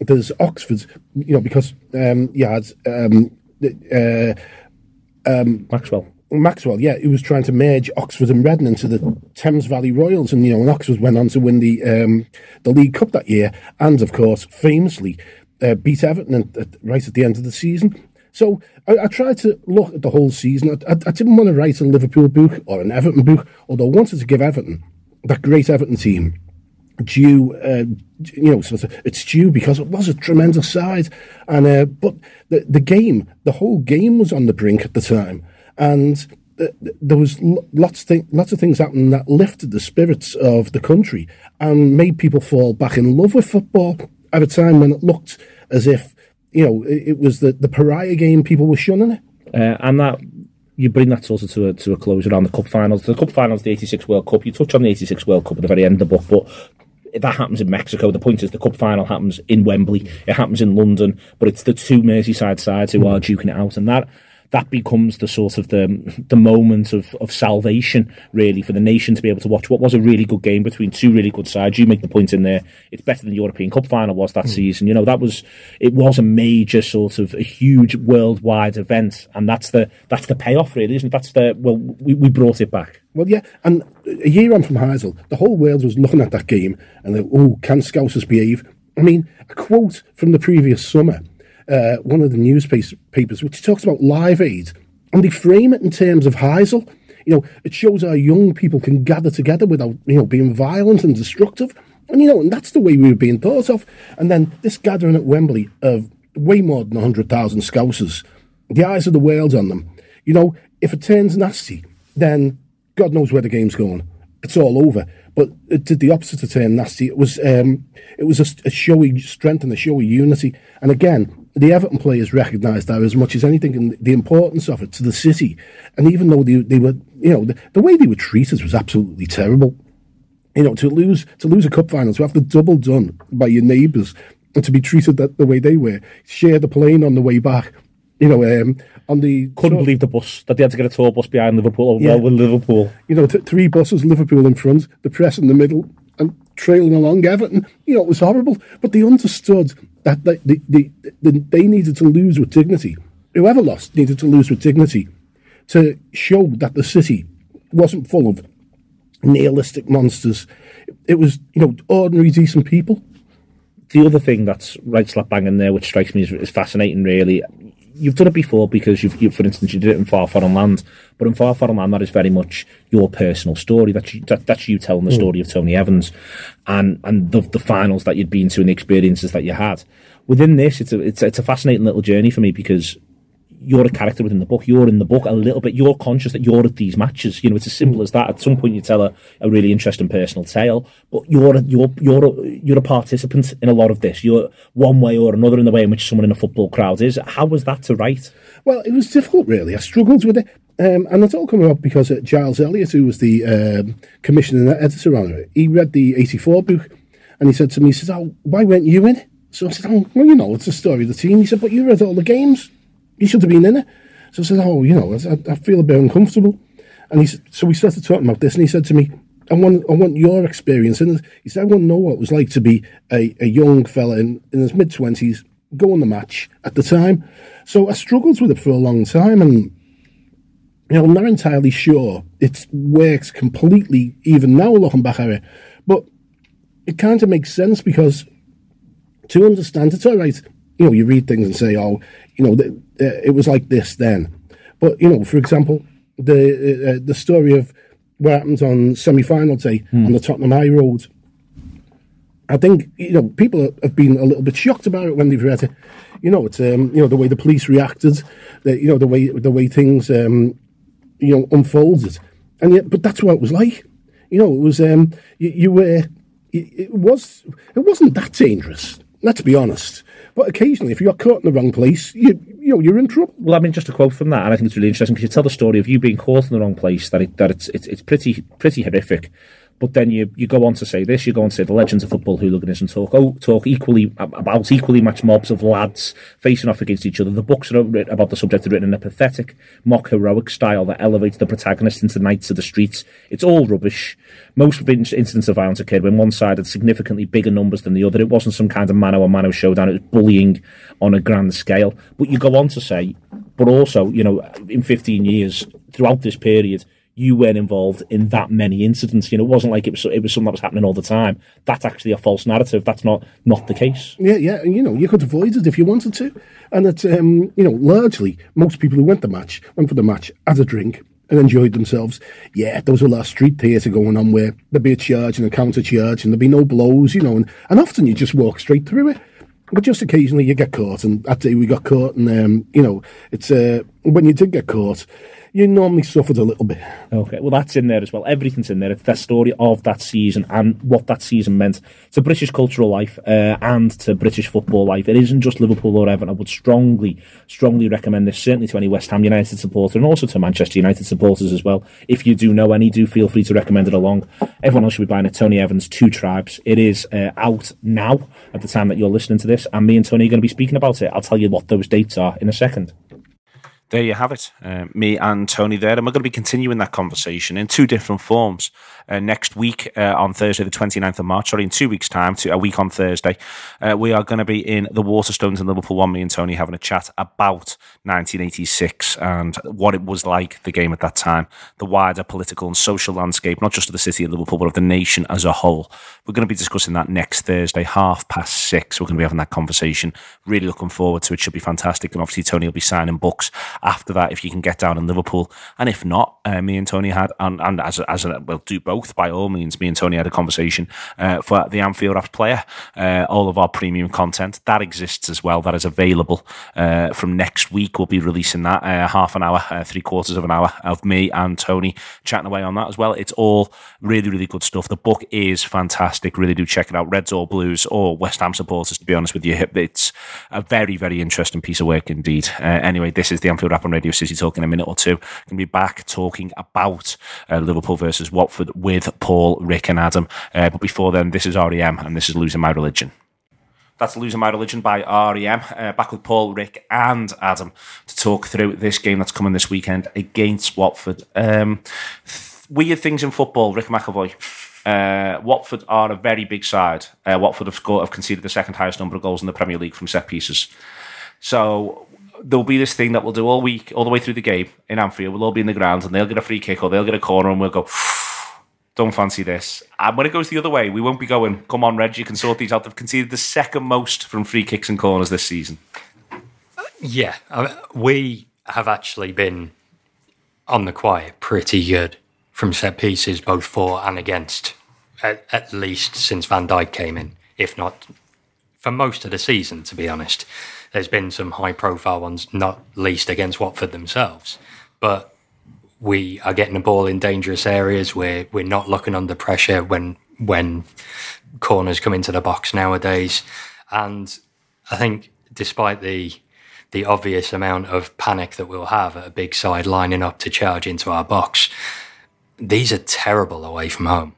There's Oxford, you know, because um, you had um, uh, um,
Maxwell.
Maxwell, yeah, he was trying to merge Oxford and Reading into the Thames Valley Royals, and you know, and Oxford went on to win the um, the League Cup that year, and of course, famously uh, beat Everton at, right at the end of the season. So I, I, tried to look at the whole season. I, I, I, didn't want to write a Liverpool book or an Everton book, although I wanted to give Everton, that great Everton team, due, uh, you know, sort of, it's due because it was a tremendous side. And uh, but the the game, the whole game was on the brink at the time, and there was lots of th- lots of things happening that lifted the spirits of the country and made people fall back in love with football at a time when it looked as if you know it, it was the, the pariah game. People were shunning it,
uh, and that you bring that sort of to a, to a close around the cup finals. The cup finals, the '86 World Cup. You touch on the '86 World Cup at the very end of the book, but that happens in Mexico. The point is, the cup final happens in Wembley. It happens in London, but it's the two Merseyside sides who are duking it out, and that that becomes the sort of the the moment of, of salvation really for the nation to be able to watch what was a really good game between two really good sides. You make the point in there; it's better than the European Cup final was that mm. season. You know that was it was a major sort of a huge worldwide event, and that's the that's the payoff really, isn't it? That's the well we, we brought it back.
Well, yeah, and a year on from Heysel, the whole world was looking at that game and they, oh, can Scousers behave? I mean, a quote from the previous summer uh, one of the newspapers, which talks about Live Aid, and they frame it in terms of Heysel. You know, it shows how young people can gather together without, you know, being violent and destructive. And, you know, and that's the way we were being thought of. And then this gathering at Wembley of way more than 100,000 Scousers, the eyes of the world on them. You know, if it turns nasty, then God knows where the game's going. It's all over. But it did the opposite to turn nasty. It was um, it was a, a showy strength and a showy unity. And again, the Everton players recognised that as much as anything and the importance of it to the city. And even though they, they were, you know, the, the way they were treated was absolutely terrible. You know, to lose to lose a cup final, to have the double done by your neighbours, and to be treated that the way they were, share the plane on the way back. You know, um, on the
couldn't believe the bus that they had to get a tour bus behind Liverpool. Yeah. Well, with Liverpool,
you know, th- three buses, Liverpool in front, the press in the middle, and trailing along Everton. You know, it was horrible, but they understood that they, they, they, they needed to lose with dignity. Whoever lost needed to lose with dignity to show that the city wasn't full of nihilistic monsters. It was, you know, ordinary, decent people.
The other thing that's right slap bang in there, which strikes me as, as fascinating, really,
you've done it before because you've, you, for instance, you did it in Far Foreign Land, but in Far Foreign Land, that is very much your personal story. That's you, that, that's you telling the hmm. story of Tony Evans, and and the, the finals that you'd been to and the experiences that you had. Within this, it's a it's, it's a fascinating little journey for me because you're a character within the book. You're in the book a little bit. You're conscious that you're at these matches. You know, it's as simple as that. At some point, you tell a, a really interesting personal tale, but you're a, you're you're a, you're a participant in a lot of this. You're one way or another in the way in which someone in a football crowd is. How was that to write?
Well, it was difficult, really. I struggled with it. Um, and it's all coming up because uh, Giles Elliott, who was the um, and editor on it, he read the 84 book and he said to me, he said, oh, why weren't you in? So I said, oh, well, you know, it's the story of the team. He said, but you read all the games. You should have been in it. So I said, oh, you know, I, I feel a bit uncomfortable. And he, so we started talking about this and he said to me, I want, I want your experience. And he said, I want to know what it was like to be a, a young fella in, in his mid 20s, going the match at the time. So I struggled with it for a long time and you know, I'm not entirely sure it works completely, even now looking back at it. But it kind of makes sense because to understand, it's all right. You know, you read things and say, oh, you know, th- uh, it was like this then. But, you know, for example, the uh, uh, the story of what happened on semi final day on the Tottenham High Road. I think you know people have been a little bit shocked about it when they've read it. You know, it's um, you know the way the police reacted, the, you know the way the way things um, you know unfolded, and yet, but that's what it was like. You know, it was um, you, you were it, it was it wasn't that dangerous. Let's be honest. But occasionally, if you are caught in the wrong place, you you know you're in trouble.
Well, I mean, just a quote from that, and I think it's really interesting because you tell the story of you being caught in the wrong place. That it, that it's it's, it's pretty pretty horrific. But then you, you go on to say this, you go on to say the legends of football hooliganism talk oh, talk equally about equally matched mobs of lads facing off against each other. The books about the subject are written in a pathetic, mock heroic style that elevates the protagonist into knights of the streets. It's all rubbish. Most incidents of violence occurred when one side had significantly bigger numbers than the other. It wasn't some kind of mano a mano showdown. It was bullying on a grand scale. But you go on to say, but also, you know, in 15 years, throughout this period, you weren't involved in that many incidents. You know, it wasn't like it was it was something that was happening all the time. That's actually a false narrative. That's not not the case.
Yeah, yeah, you know, you could avoid it if you wanted to. And that um, you know, largely, most people who went the match, went for the match, had a drink and enjoyed themselves. Yeah, there was a lot of street theatre going on where there'd be a charge and a counter charge and there'd be no blows, you know, and, and often you just walk straight through it. But just occasionally you get caught, and that day we got caught, and, um, you know, it's, uh, when you did get caught, you normally suffered a little bit.
Okay, well, that's in there as well. Everything's in there. It's the story of that season and what that season meant to British cultural life uh, and to British football life. It isn't just Liverpool or Everton. I would strongly, strongly recommend this, certainly to any West Ham United supporter and also to Manchester United supporters as well. If you do know any, do feel free to recommend it along. Everyone else should be buying it. Tony Evans, Two Tribes. It is uh, out now at the time that you're listening to this, and me and Tony are going to be speaking about it. I'll tell you what those dates are in a second.
There you have it. Uh, me and Tony there. And we're going to be continuing that conversation in two different forms. Uh, next week uh, on Thursday, the 29th of March, sorry, in two weeks' time, to a week on Thursday, uh, we are going to be in the Waterstones in Liverpool One. Me and Tony having a chat about 1986 and what it was like, the game at that time, the wider political and social landscape, not just of the city of Liverpool, but of the nation as a whole. We're going to be discussing that next Thursday, half past six. We're going to be having that conversation. Really looking forward to it. Should be fantastic. And obviously, Tony will be signing books after that if you can get down in Liverpool. And if not, uh, me and Tony had, and, and as, a, as a, we'll do both by all means, me and Tony had a conversation uh, for the Anfield Wrap's player. Uh, all of our premium content that exists as well, that is available uh, from next week. We'll be releasing that uh, half an hour, uh, three quarters of an hour of me and Tony chatting away on that as well. It's all really, really good stuff. The book is fantastic. Really do check it out. Reds or Blues or West Ham supporters, to be honest with you. It's a very, very interesting piece of work indeed. Uh, anyway, this is the Anfield Wrap on Radio City Talk in a minute or two. Going to be back talking about uh, Liverpool versus Watford with Paul, Rick, and Adam. Uh, but before then, this is REM and this is Losing My Religion. That's Losing My Religion by REM. Uh, back with Paul, Rick, and Adam to talk through this game that's coming this weekend against Watford. Um, th- weird things in football, Rick McEvoy. Uh, Watford are a very big side. Uh, Watford have scored, have conceded the second highest number of goals in the Premier League from set pieces. So there'll be this thing that we'll do all week, all the way through the game in Anfield. We'll all be in the ground, and they'll get a free kick or they'll get a corner, and we'll go. <sighs> Don't fancy this. And when it goes the other way, we won't be going. Come on, Reg, you can sort these out. They've conceded the second most from free kicks and corners this season.
Yeah, we have actually been on the quiet pretty good from set pieces, both for and against, at, at least since Van Dijk came in, if not for most of the season, to be honest. There's been some high profile ones, not least against Watford themselves. But we are getting the ball in dangerous areas. We're, we're not looking under pressure when, when corners come into the box nowadays. And I think despite the the obvious amount of panic that we'll have at a big side lining up to charge into our box, these are terrible away from home.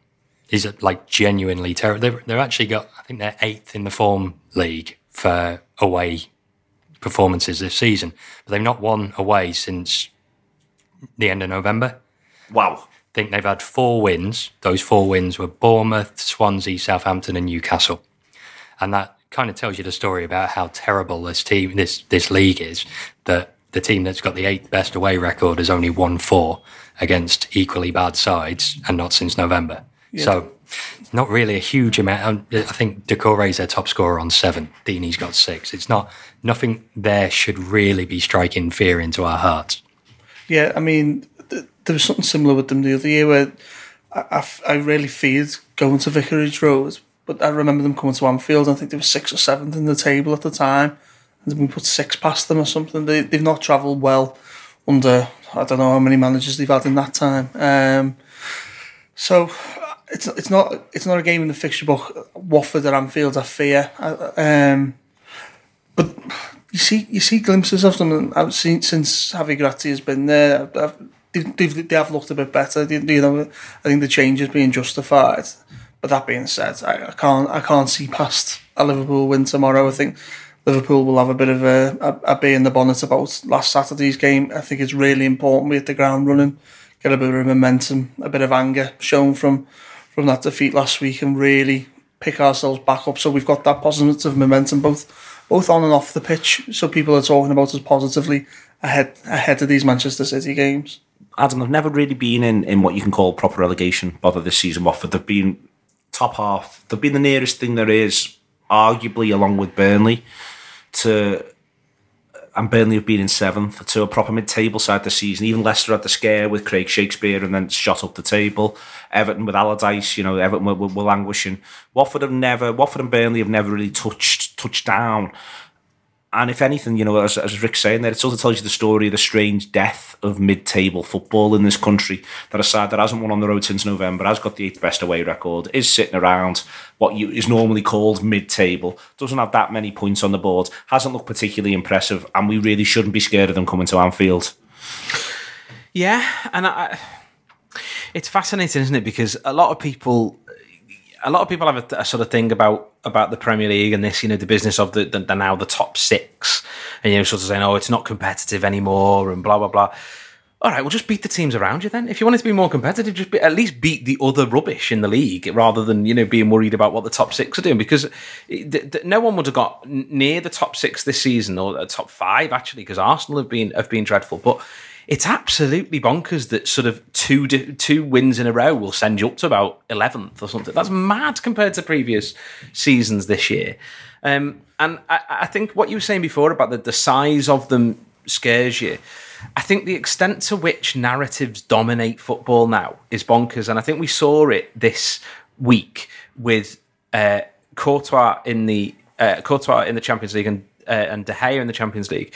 These are like genuinely terrible. They've, they've actually got, I think they're eighth in the form league for away performances this season, but they've not won away since the end of November.
Wow.
I think they've had four wins. Those four wins were Bournemouth, Swansea, Southampton, and Newcastle. And that kind of tells you the story about how terrible this team, this this league is. That the team that's got the eighth best away record has only won four against equally bad sides, and not since November. So, it's not really a huge amount. I think Doucouré's their top scorer on seven. Deeney's got six. It's not nothing there should really be striking fear into our hearts.
Yeah, I mean, th- there was something similar with them the other year where I, I, f- I really feared going to Vicarage Road, but I remember them coming to Anfield. I think they were sixth or seventh in the table at the time, and we put six past them or something. They, they've not travelled well under I don't know how many managers they've had in that time. Um, so it's it's not it's not a game in the fixture book. Watford or Anfield, I fear. Um, but you see you see glimpses of them. I've seen since Javi Gracia has been there. I've, they've, they've, they have looked a bit better. They, you know, I think the change is being justified. But that being said, I, I can't I can't see past a Liverpool win tomorrow. I think Liverpool will have a bit of a, a, a bee in the bonnet about last Saturday's game. I think it's really important we hit the ground running, get a bit of momentum, a bit of anger shown from from that defeat last week, and really pick ourselves back up. So we've got that positive momentum both both on and off the pitch. So people are talking about us positively ahead ahead of these Manchester City games.
Adam, they've never really been in, in what you can call proper relegation bother this season. Watford, they've been top half. They've been the nearest thing there is, arguably, along with Burnley, to and Burnley have been in seventh to a proper mid-table side this season. Even Leicester had the scare with Craig Shakespeare and then shot up the table. Everton with Allardyce, you know, Everton were, were, were languishing. Watford have never, Watford and Burnley have never really touched touched down. And if anything, you know, as, as Rick's saying there, it sort of tells you the story of the strange death of mid-table football in this country. That a side that hasn't won on the road since November, has got the eighth best away record, is sitting around what you, is normally called mid-table, doesn't have that many points on the board, hasn't looked particularly impressive, and we really shouldn't be scared of them coming to Anfield.
Yeah, and I, it's fascinating, isn't it? Because a lot of people, a lot of people have a, a sort of thing about about the Premier League and this, you know, the business of the, the, the now the top six, and you know, sort of saying, oh, it's not competitive anymore, and blah blah blah. All right, well, just beat the teams around you then. If you want it to be more competitive, just be, at least beat the other rubbish in the league rather than you know being worried about what the top six are doing. Because th- th- no one would have got near the top six this season or the top five actually, because Arsenal have been have been dreadful. But it's absolutely bonkers that sort of two two wins in a row will send you up to about eleventh or something. That's mad compared to previous seasons this year. Um, and I, I think what you were saying before about the, the size of them scares you. I think the extent to which narratives dominate football now is bonkers, and I think we saw it this week with uh, Courtois in the uh, Courtois in the Champions League and uh, and De Gea in the Champions League.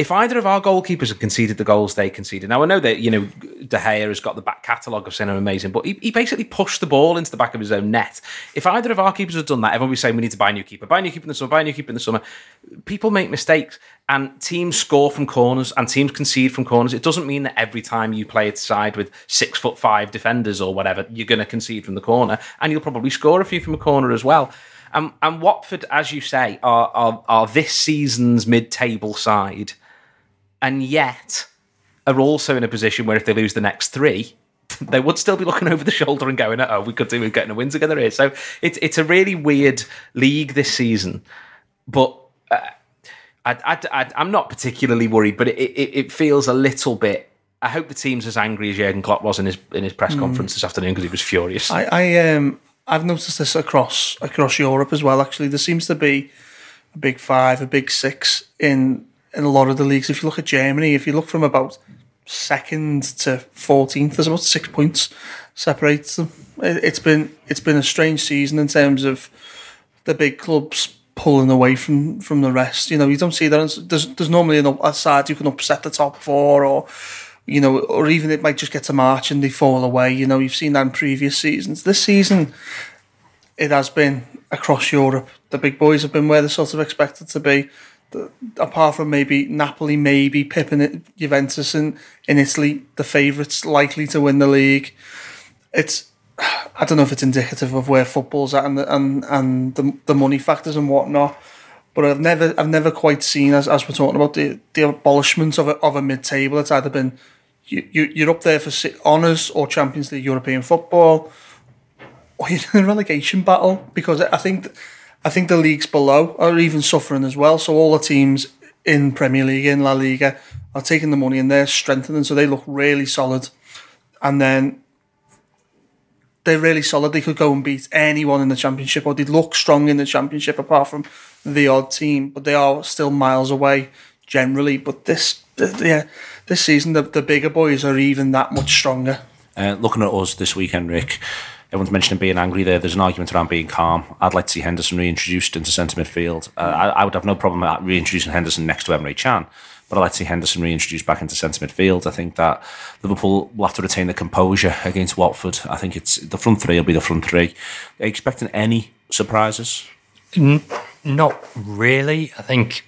If either of our goalkeepers had conceded the goals they conceded, now I know that you know De Gea has got the back catalogue of I'm amazing, but he, he basically pushed the ball into the back of his own net. If either of our keepers had done that, everyone would be saying we need to buy a new keeper, buy a new keeper in the summer, buy a new keeper in the summer. People make mistakes, and teams score from corners, and teams concede from corners. It doesn't mean that every time you play a side with six foot five defenders or whatever, you're going to concede from the corner, and you'll probably score a few from a corner as well. And, and Watford, as you say, are, are, are this season's mid-table side and yet are also in a position where if they lose the next three, <laughs> they would still be looking over the shoulder and going, "Oh, we could do with getting a win together here." So it's it's a really weird league this season, but. Uh, I, I'm not particularly worried, but it, it, it feels a little bit. I hope the team's as angry as Jurgen Klopp was in his in his press conference this afternoon because he was furious.
I, I um I've noticed this across across Europe as well. Actually, there seems to be a big five, a big six in in a lot of the leagues. If you look at Germany, if you look from about second to fourteenth, there's about six points separates them. It, it's been it's been a strange season in terms of the big clubs pulling away from from the rest. You know, you don't see that. There's there's normally an, a side you can upset the top four, or you know, or even it might just get to March and they fall away. You know, you've seen that in previous seasons. This season, it has been across Europe. The big boys have been where they're sort of expected to be. Apart from maybe Napoli, maybe Pippin, Juventus, in, in Italy, the favourites likely to win the league. It's <sighs> I don't know if it's indicative of where football's at and the, and and the, the money factors and whatnot. But I've never I've never quite seen as, as we're talking about the, the abolishment of a, of a mid table. It's either been you, you you're up there for honours or Champions League European football, or you're <laughs> in a relegation battle because I think I think the leagues below are even suffering as well. So all the teams in Premier League in La Liga are taking the money and they're strengthening, so they look really solid. And then they're really solid. They could go and beat anyone in the championship, or they look strong in the championship, apart from the odd team. But they are still miles away generally. But this, yeah, this season the, the bigger boys are even that much stronger.
Uh, looking at us this weekend, Rick. Everyone's mentioning being angry there. There's an argument around being calm. I'd like to see Henderson reintroduced into centre midfield. Uh, I, I, would have no problem reintroducing Henderson next to Emre Can, but I'd like to see Henderson reintroduced back into centre midfield. I think that Liverpool will have to retain the composure against Watford. I think it's the front three will be the front three. Are you expecting any surprises?
not really. I think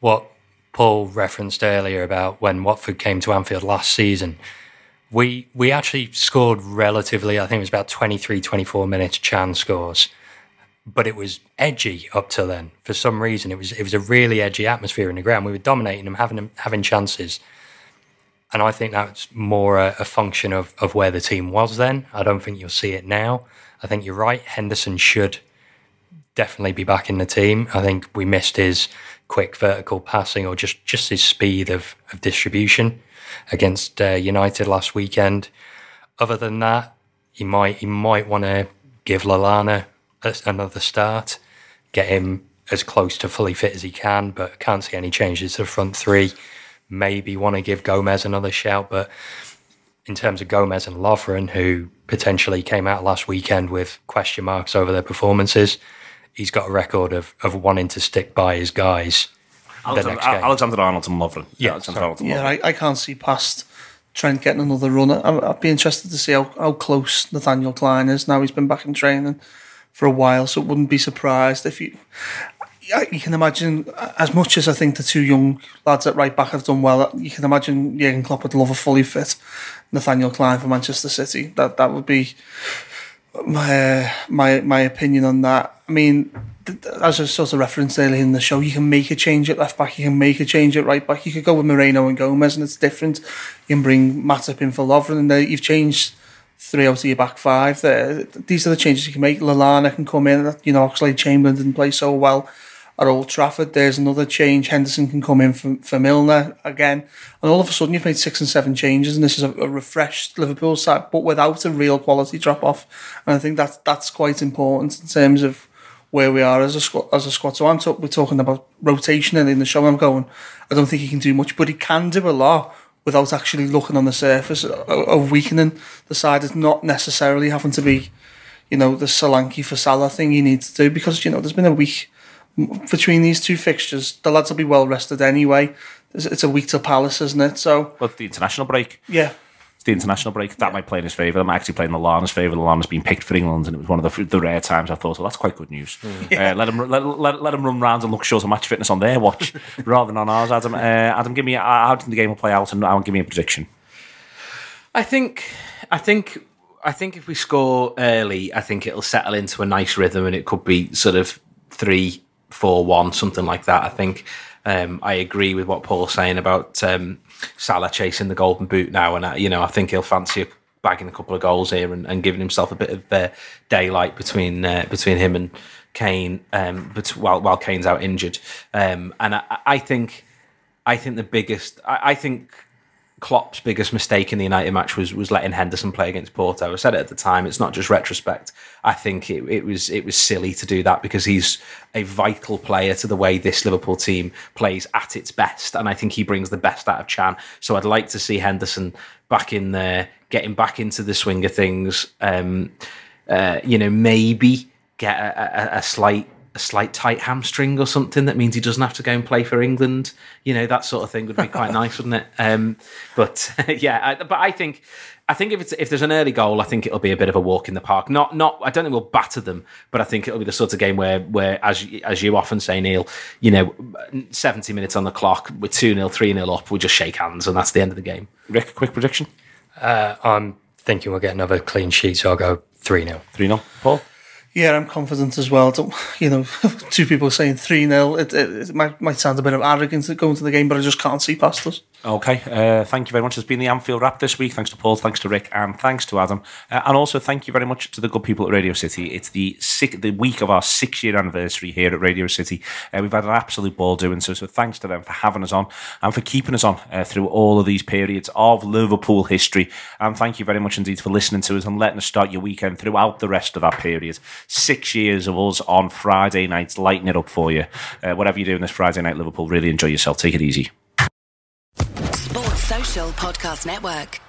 what Paul referenced earlier about when Watford came to Anfield last season, we we actually scored relatively, I think it was about 23, 24 minutes Can scores but it was edgy up till then. For some reason, it was it was a really edgy atmosphere in the ground. We were dominating them, having them, having chances, and I think that's more a, a, function of of where the team was then. I don't think you'll see it now. I think you're right. Henderson should definitely be back in the team. I think we missed his quick vertical passing or just just his speed of of distribution against uh, United last weekend. Other than that, he might he might want to give Lallana another start, get him as close to fully fit as he can, but can't see any changes to the front three. Maybe want to give Gomez another shout, but in terms of Gomez and Lovren, who potentially came out last weekend with question marks over their performances, he's got a record of, of wanting to stick by his guys.
Alexander, Alexander Arnold and Lovren.
Yeah,
Alexander
Arnold yeah, I, I, can't see past Trent getting another run. I'd be interested to see how, how close Nathaniel Clyne is now he's been back in training for a while, so it wouldn't be surprised if you. You can imagine, as much as I think the two young lads at right back have done well, you can imagine Jurgen Klopp would love a fully fit Nathaniel Clyne for Manchester City. That that would be my uh, my my opinion on that. I mean, as I sort of referenced earlier in the show, you can make a change at left back, you can make a change at right back. You could go with Moreno and Gomez, and it's different. You can bring Matip in for Lovren, and uh, you've changed three out of your back five. There, these are the changes you can make. Lallana can come in. You know, Oxlade Chamberlain didn't play so well at Old Trafford. There's another change. Henderson can come in for, for Milner again, and all of a sudden you've made six and seven changes, and this is a, a refreshed Liverpool side, but without a real quality drop off. And I think that's that's quite important in terms of where we are as a squad. As a squad. So I'm talk, we're talking about rotation, and in the show I'm going. I don't think he can do much, but he can do a lot without actually looking on the surface uh, of weakening the side. It's not necessarily having to be, you know, the Solanke for Salah thing you need to do because, you know, there's been a week between these two fixtures. The lads will be well rested anyway. It's a week to Palace, isn't it? So,
well, the international break.
Yeah
the international break. That yeah. might play in his favour. I'm actually playing the Lallana's favour. The Lallana's been picked for England, and it was one of the, the rare times I thought, well, that's quite good news. Mm. Yeah. Uh, let him let, let, let him run round and look short of match fitness on their watch <laughs> rather than on ours. Adam, uh, Adam, give me uh, how do the game will play out, and I'll give me a prediction.
I think, I think, I think if we score early, I think it'll settle into a nice rhythm, and it could be sort of three, four, one, something like that. I think. Um, I agree with what Paul's saying about um, Salah chasing the golden boot now, and uh, you know I think he'll fancy bagging a couple of goals here and, and giving himself a bit of uh, daylight between uh, between him and Kane, um, but while while Kane's out injured, um, and I, I, think I think the biggest I, I think Klopp's biggest mistake in the United match was was letting Henderson play against Porto. I said it at the time. It's not just retrospect. I think it, it was it was silly to do that because he's a vital player to the way this Liverpool team plays at its best, and I think he brings the best out of Can. So I'd like to see Henderson back in there, getting back into the swing of things. Um, uh, you know, maybe get a, a, a slight a slight tight hamstring or something that means he doesn't have to go and play for England. You know, that sort of thing would be quite <laughs> nice, wouldn't it? Um, but <laughs> yeah, I, but I think I think if it's if there's an early goal, I think it'll be a bit of a walk in the park. Not not I don't think we'll batter them, but I think it'll be the sort of game where where as as you often say, Neil, you know, 70 minutes on the clock, we're 2 0, 3 0 up, we just shake hands and that's the end of the game.
Rick, quick prediction.
Uh, I'm thinking we'll get another clean sheet, so I'll go 3 0.
3 0. Paul?
Yeah, I'm confident as well. <laughs> You know, <laughs> two people saying 3 0. It, it, it might, might sound a bit of arrogance going to the game, but I just can't see past us.
Okay, uh, thank you very much. It's been the Anfield Wrap this week. Thanks to Paul, thanks to Rick, and thanks to Adam. Uh, and also thank you very much to the good people at Radio City. It's the the week of our six year anniversary here at Radio City. Uh, we've had an absolute ball doing so. So thanks to them for having us on and for keeping us on uh, through all of these periods of Liverpool history. And thank you very much indeed for listening to us and letting us start your weekend throughout the rest of that period. Six years of us on Friday nights, lighting it up for you. Uh, whatever you're doing this Friday night, Liverpool, really enjoy yourself. Take it easy.
Podcast Network.